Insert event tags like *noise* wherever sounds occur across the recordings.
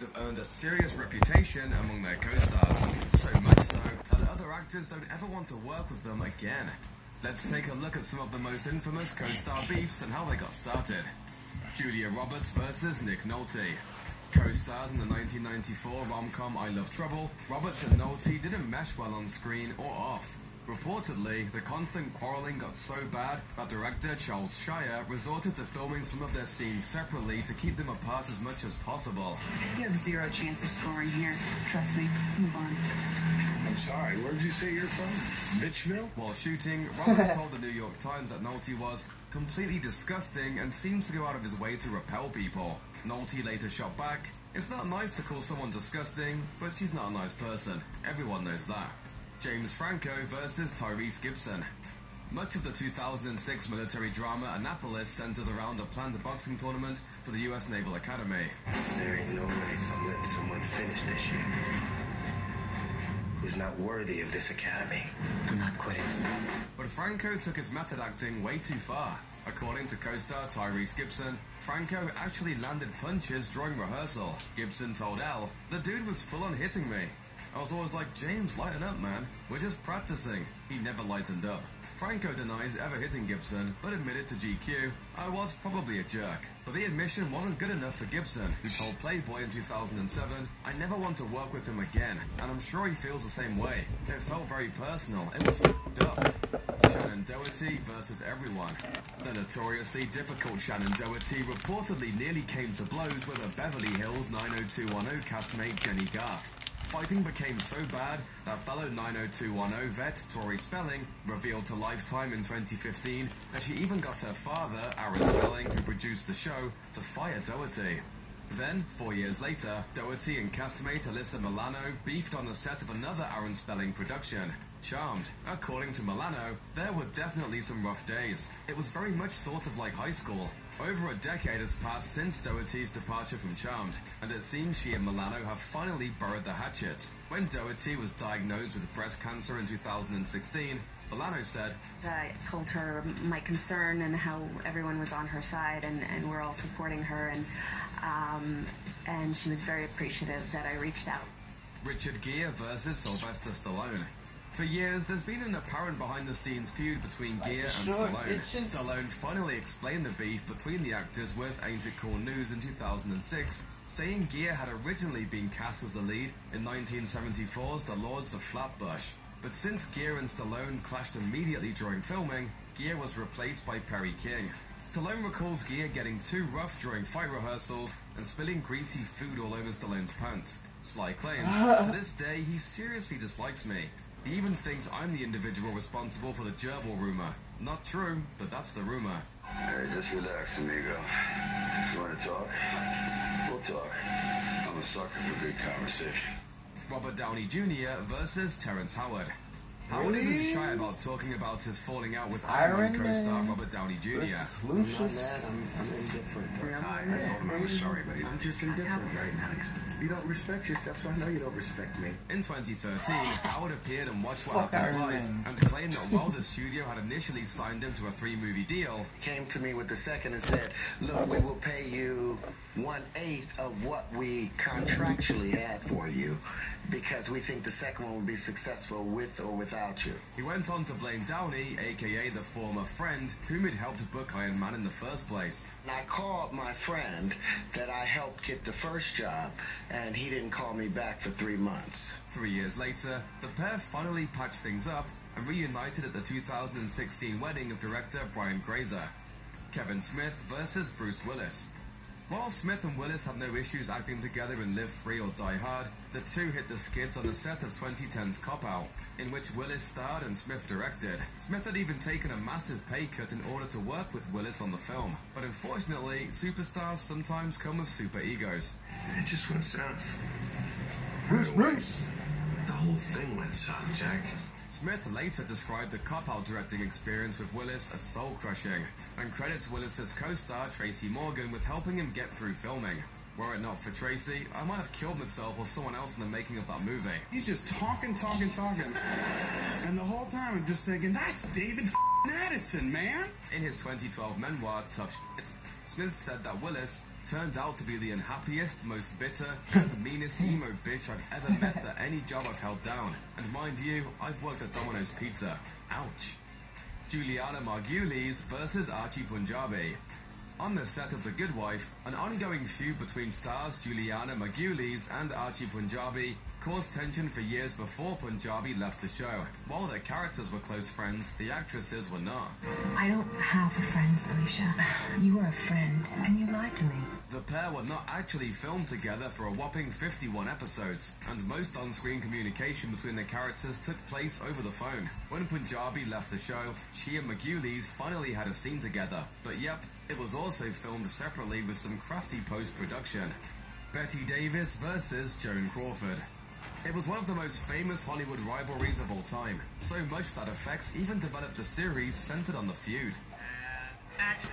have earned a serious reputation among their co-stars. So much so that other actors don't ever want to work with them again. Let's take a look at some of the most infamous co-star beefs and how they got started. Julia Roberts versus Nick Nolte. Co-stars in the 1994 rom-com I Love Trouble, Roberts and Nolte didn't mesh well on screen or off. Reportedly, the constant quarreling got so bad that director Charles Shyer resorted to filming some of their scenes separately to keep them apart as much as possible. You have zero chance of scoring here. Trust me. Move on. I'm sorry, where did you say you're from? Bitchville? While shooting, Roberts *laughs* told the New York Times that Nolte was completely disgusting and seems to go out of his way to repel people. Nolte later shot back, It's not nice to call someone disgusting, but she's not a nice person. Everyone knows that. James Franco versus Tyrese Gibson. Much of the 2006 military drama Annapolis centers around a planned boxing tournament for the U.S. Naval Academy. There ain't no way I'm letting someone finish this shit who's not worthy of this academy. I'm not quitting. But Franco took his method acting way too far. According to co-star Tyrese Gibson, Franco actually landed punches during rehearsal. Gibson told Elle, the dude was full on hitting me. I was always like, James, lighten up, man. We're just practicing. He never lightened up. Franco denies ever hitting Gibson, but admitted to GQ, I was probably a jerk. But the admission wasn't good enough for Gibson, who told Playboy in 2007, I never want to work with him again, and I'm sure he feels the same way. It felt very personal, it was f***ed up. Shannen Doherty versus everyone. The notoriously difficult Shannen Doherty reportedly nearly came to blows with a Beverly Hills 90210 castmate Jennie Garth. Fighting became so bad that fellow 90210 vet Tori Spelling revealed to Lifetime in 2015 that she even got her father, Aaron Spelling, who produced the show, to fire Doherty. Then, four years later, Doherty and castmate Alyssa Milano beefed on the set of another Aaron Spelling production, Charmed. According to Milano, there were definitely some rough days. It was very much sort of like high school. Over a decade has passed since Doherty's departure from Charmed, and it seems she and Milano have finally buried the hatchet. When Doherty was diagnosed with breast cancer in 2016, Milano said, I told her my concern and how everyone was on her side and, and we're all supporting her and um, and she was very appreciative that I reached out. Richard Gere versus Sylvester Stallone. For years, there's been an apparent behind-the-scenes feud between Gere and Sure, Stallone. just- Stallone finally explained the beef between the actors with Ain't It Cool News in 2006, saying Gere had originally been cast as the lead in 1974's The Lords of Flatbush. But since Gere and Stallone clashed immediately during filming, Gere was replaced by Perry King. Stallone recalls Gere getting too rough during fight rehearsals and spilling greasy food all over Stallone's pants. Sly claims, *laughs* to this day, he seriously dislikes me. He even thinks I'm the individual responsible for the gerbil rumor. Not true, but that's the rumor. Hey, just relax, amigo. You want to talk? We'll talk. I'm a sucker for good conversation. Robert Downey Jr. versus Terrence Howard. Howard Really? isn't shy about talking about his falling out with Iron Iron Man co-star Man Robert Downey Jr. versus I'm not Lucius. I'm, I'm indifferent. I, I told him I was sorry, but I'm just indifferent right now. You don't respect yourself, so I know you don't respect me. In 2013, Howard appeared and watched What Fuck Happens Iron Live Man. and claimed that while the studio had initially signed him to a three-movie deal, Came to me with the second and said, look, we will pay you one eighth of what we contractually had for you because we think the second one will be successful with or without you. he went on to blame Downey, aka the former friend, whom had helped book Iron Man in the first place. I called my friend that I helped get the first job, and he didn't call me back for three months. Three years later, the pair finally patched things up and reunited at the 2016 wedding of director Brian Grazer. Kevin Smith versus Bruce Willis. While Smith and Willis have no issues acting together in Live Free or Die Hard, the two hit the skids on the set of 2010's Cop Out, in which Willis starred and Smith directed. Smith had even taken a massive pay cut in order to work with Willis on the film. But unfortunately, superstars sometimes come with super egos. It just went south. Bruce, Bruce. The whole thing went south, Jack. Smith later described the cop-out directing experience with Willis as soul-crushing, and credits Willis's co-star Tracy Morgan with helping him get through filming. Were it not for Tracy, I might have killed myself or someone else in the making of that movie. He's just talking, talking, talking. And the whole time I'm just thinking, that's David Addison, man. In his 2012 memoir, Tough Shit, Smith said that Willis turned out to be the unhappiest, most bitter, and *laughs* meanest emo bitch I've ever met at any job I've held down. And mind you, I've worked at Domino's Pizza. Ouch. Julianna Margulies versus Archie Panjabi. On the set of The Good Wife, an ongoing feud between stars Julianna Margulies and Archie Panjabi caused tension for years before Panjabi left the show. While their characters were close friends, the actresses were not. I don't have a friend, Alicia. You are a friend, and you lied to me. The pair were not actually filmed together for a whopping 51 episodes, and most on-screen communication between the characters took place over the phone. When Panjabi left the show, she and Margulies finally had a scene together, but yep, it was also filmed separately with some crafty post-production. Bette Davis versus Joan Crawford. It was one of the most famous Hollywood rivalries of all time, so much that FX even developed a series centered on the feud. Uh, Action.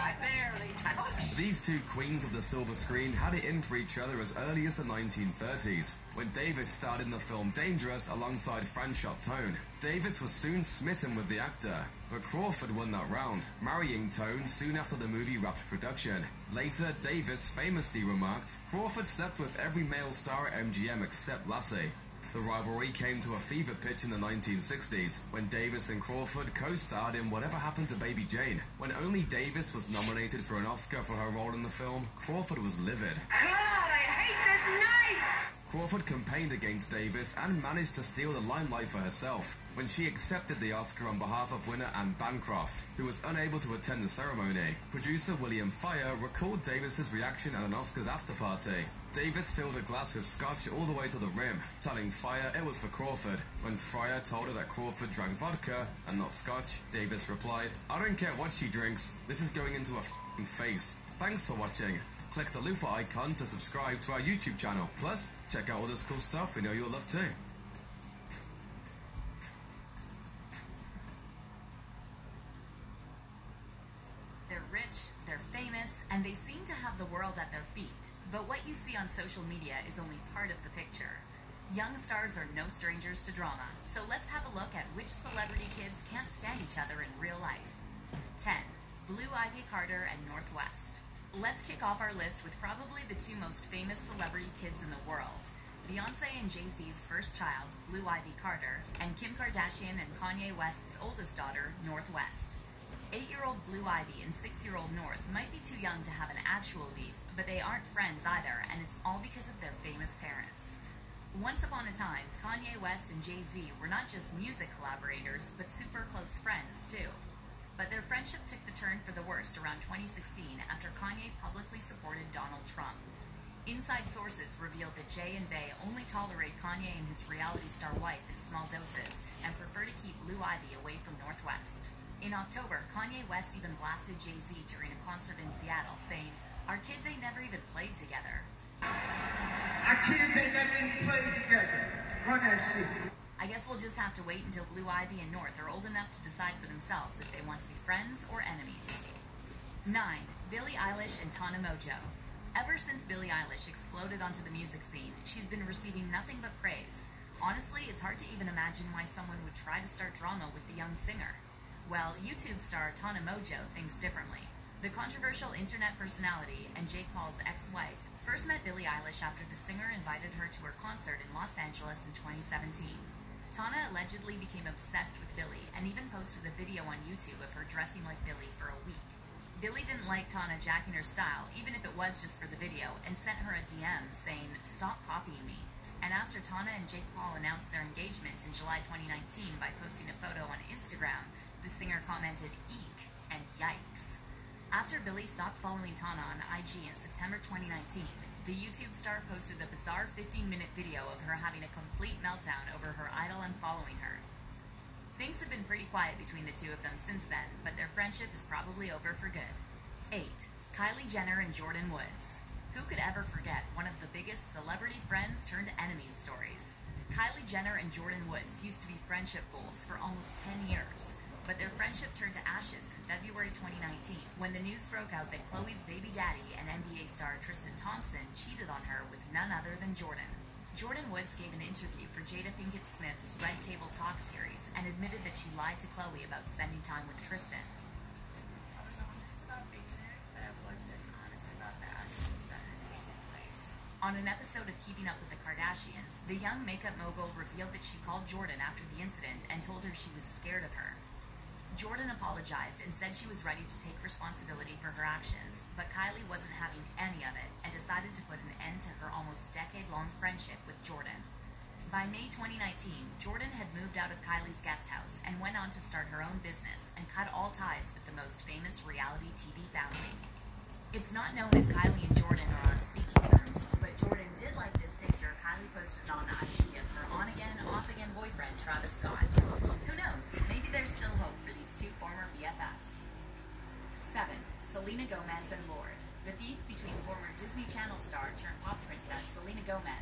I barely touched. These two queens of the silver screen had it in for each other as early as the 1930s, when Davis starred in the film Dangerous alongside Franchot Tone. Davis was soon smitten with the actor, but Crawford won that round, marrying Tone soon after the movie wrapped production. Later, Davis famously remarked, Crawford slept with every male star at MGM except Lassie. The rivalry came to a fever pitch in the 1960s when Davis and Crawford co-starred in Whatever Happened to Baby Jane. When only Davis was nominated for an Oscar for her role in the film, Crawford was livid. God, I hate this night! Crawford campaigned against Davis and managed to steal the limelight for herself when she accepted the Oscar on behalf of winner Anne Bancroft, who was unable to attend the ceremony. Producer William Frye recalled Davis's reaction at an Oscars after party. Davis filled a glass with scotch all the way to the rim, telling Frye it was for Crawford. When Frye told her that Crawford drank vodka and not scotch, Davis replied, I don't care what she drinks, this is going into a face. Thanks for watching. Click the looper icon to subscribe to our YouTube channel. Plus, check out all this cool stuff we know you'll love too. Rich, they're famous, and they seem to have the world at their feet. But what you see on social media is only part of the picture. Young stars are no strangers to drama, so let's have a look at which celebrity kids can't stand each other in real life. 10. Blue Ivy Carter and North West. Let's kick off our list with probably the two most famous celebrity kids in the world. Beyonce and Jay-Z's first child, Blue Ivy Carter, and Kim Kardashian and Kanye West's oldest daughter, North West. Eight-year-old Blue Ivy and six-year-old North might be too young to have an actual beef, but they aren't friends either, and it's all because of their famous parents. Once upon a time, Kanye West and Jay-Z were not just music collaborators, but super close friends, too. But their friendship took the turn for the worst around 2016 after Kanye publicly supported Donald Trump. Inside sources revealed that Jay and Bey only tolerate Kanye and his reality star wife in small doses and prefer to keep Blue Ivy away from North West. In October, Kanye West even blasted Jay-Z during a concert in Seattle, saying, Our kids ain't never even played together. Our kids ain't never even played together. Run that shit. I guess we'll just have to wait until Blue Ivy and North are old enough to decide for themselves if they want to be friends or enemies. 9. Billie Eilish and Tana Mongeau. Ever since Billie Eilish exploded onto the music scene, she's been receiving nothing but praise. Honestly, it's hard to even imagine why someone would try to start drama with the young singer. Well, YouTube star Tana Mongeau thinks differently. The controversial internet personality and Jake Paul's ex-wife first met Billie Eilish after the singer invited her to her concert in Los Angeles in 2017. Tana allegedly became obsessed with Billie and even posted a video on YouTube of her dressing like Billie for a week. Billie didn't like Tana jacking her style, even if it was just for the video, and sent her a DM saying, Stop copying me. And after Tana and Jake Paul announced their engagement in July 2019 by posting a photo on Instagram, the singer commented, Eek and yikes. After Billie stopped following Tana on IG in September 2019, the YouTube star posted a bizarre 15 minute video of her having a complete meltdown over her idol unfollowing her. Things have been pretty quiet between the two of them since then, but their friendship is probably over for good. 8. Kylie Jenner and Jordyn Woods. Who could ever forget one of the biggest celebrity friends turned enemies stories? Kylie Jenner and Jordyn Woods used to be friendship goals for almost 10 years, but their friendship turned to ashes in February 2019 when the news broke out that Khloe's baby daddy and NBA star Tristan Thompson cheated on her with none other than Jordyn. Jordyn Woods gave an interview for Jada Pinkett Smith's Red Table Talk series and admitted that she lied to Khloe about spending time with Tristan. On an episode of Keeping Up with the Kardashians, the young makeup mogul revealed that she called Jordyn after the incident and told her she was scared of her. Jordyn apologized and said she was ready to take responsibility for her actions, but Kylie wasn't having any of it and decided to put an end to her almost decade long friendship with Jordyn. By May 2019, Jordyn had moved out of Kylie's guest house and went on to start her own business and cut all ties with the most famous reality TV family. It's not known if Kylie Selena Gomez and Lorde. The beef between former Disney Channel star turned pop princess Selena Gomez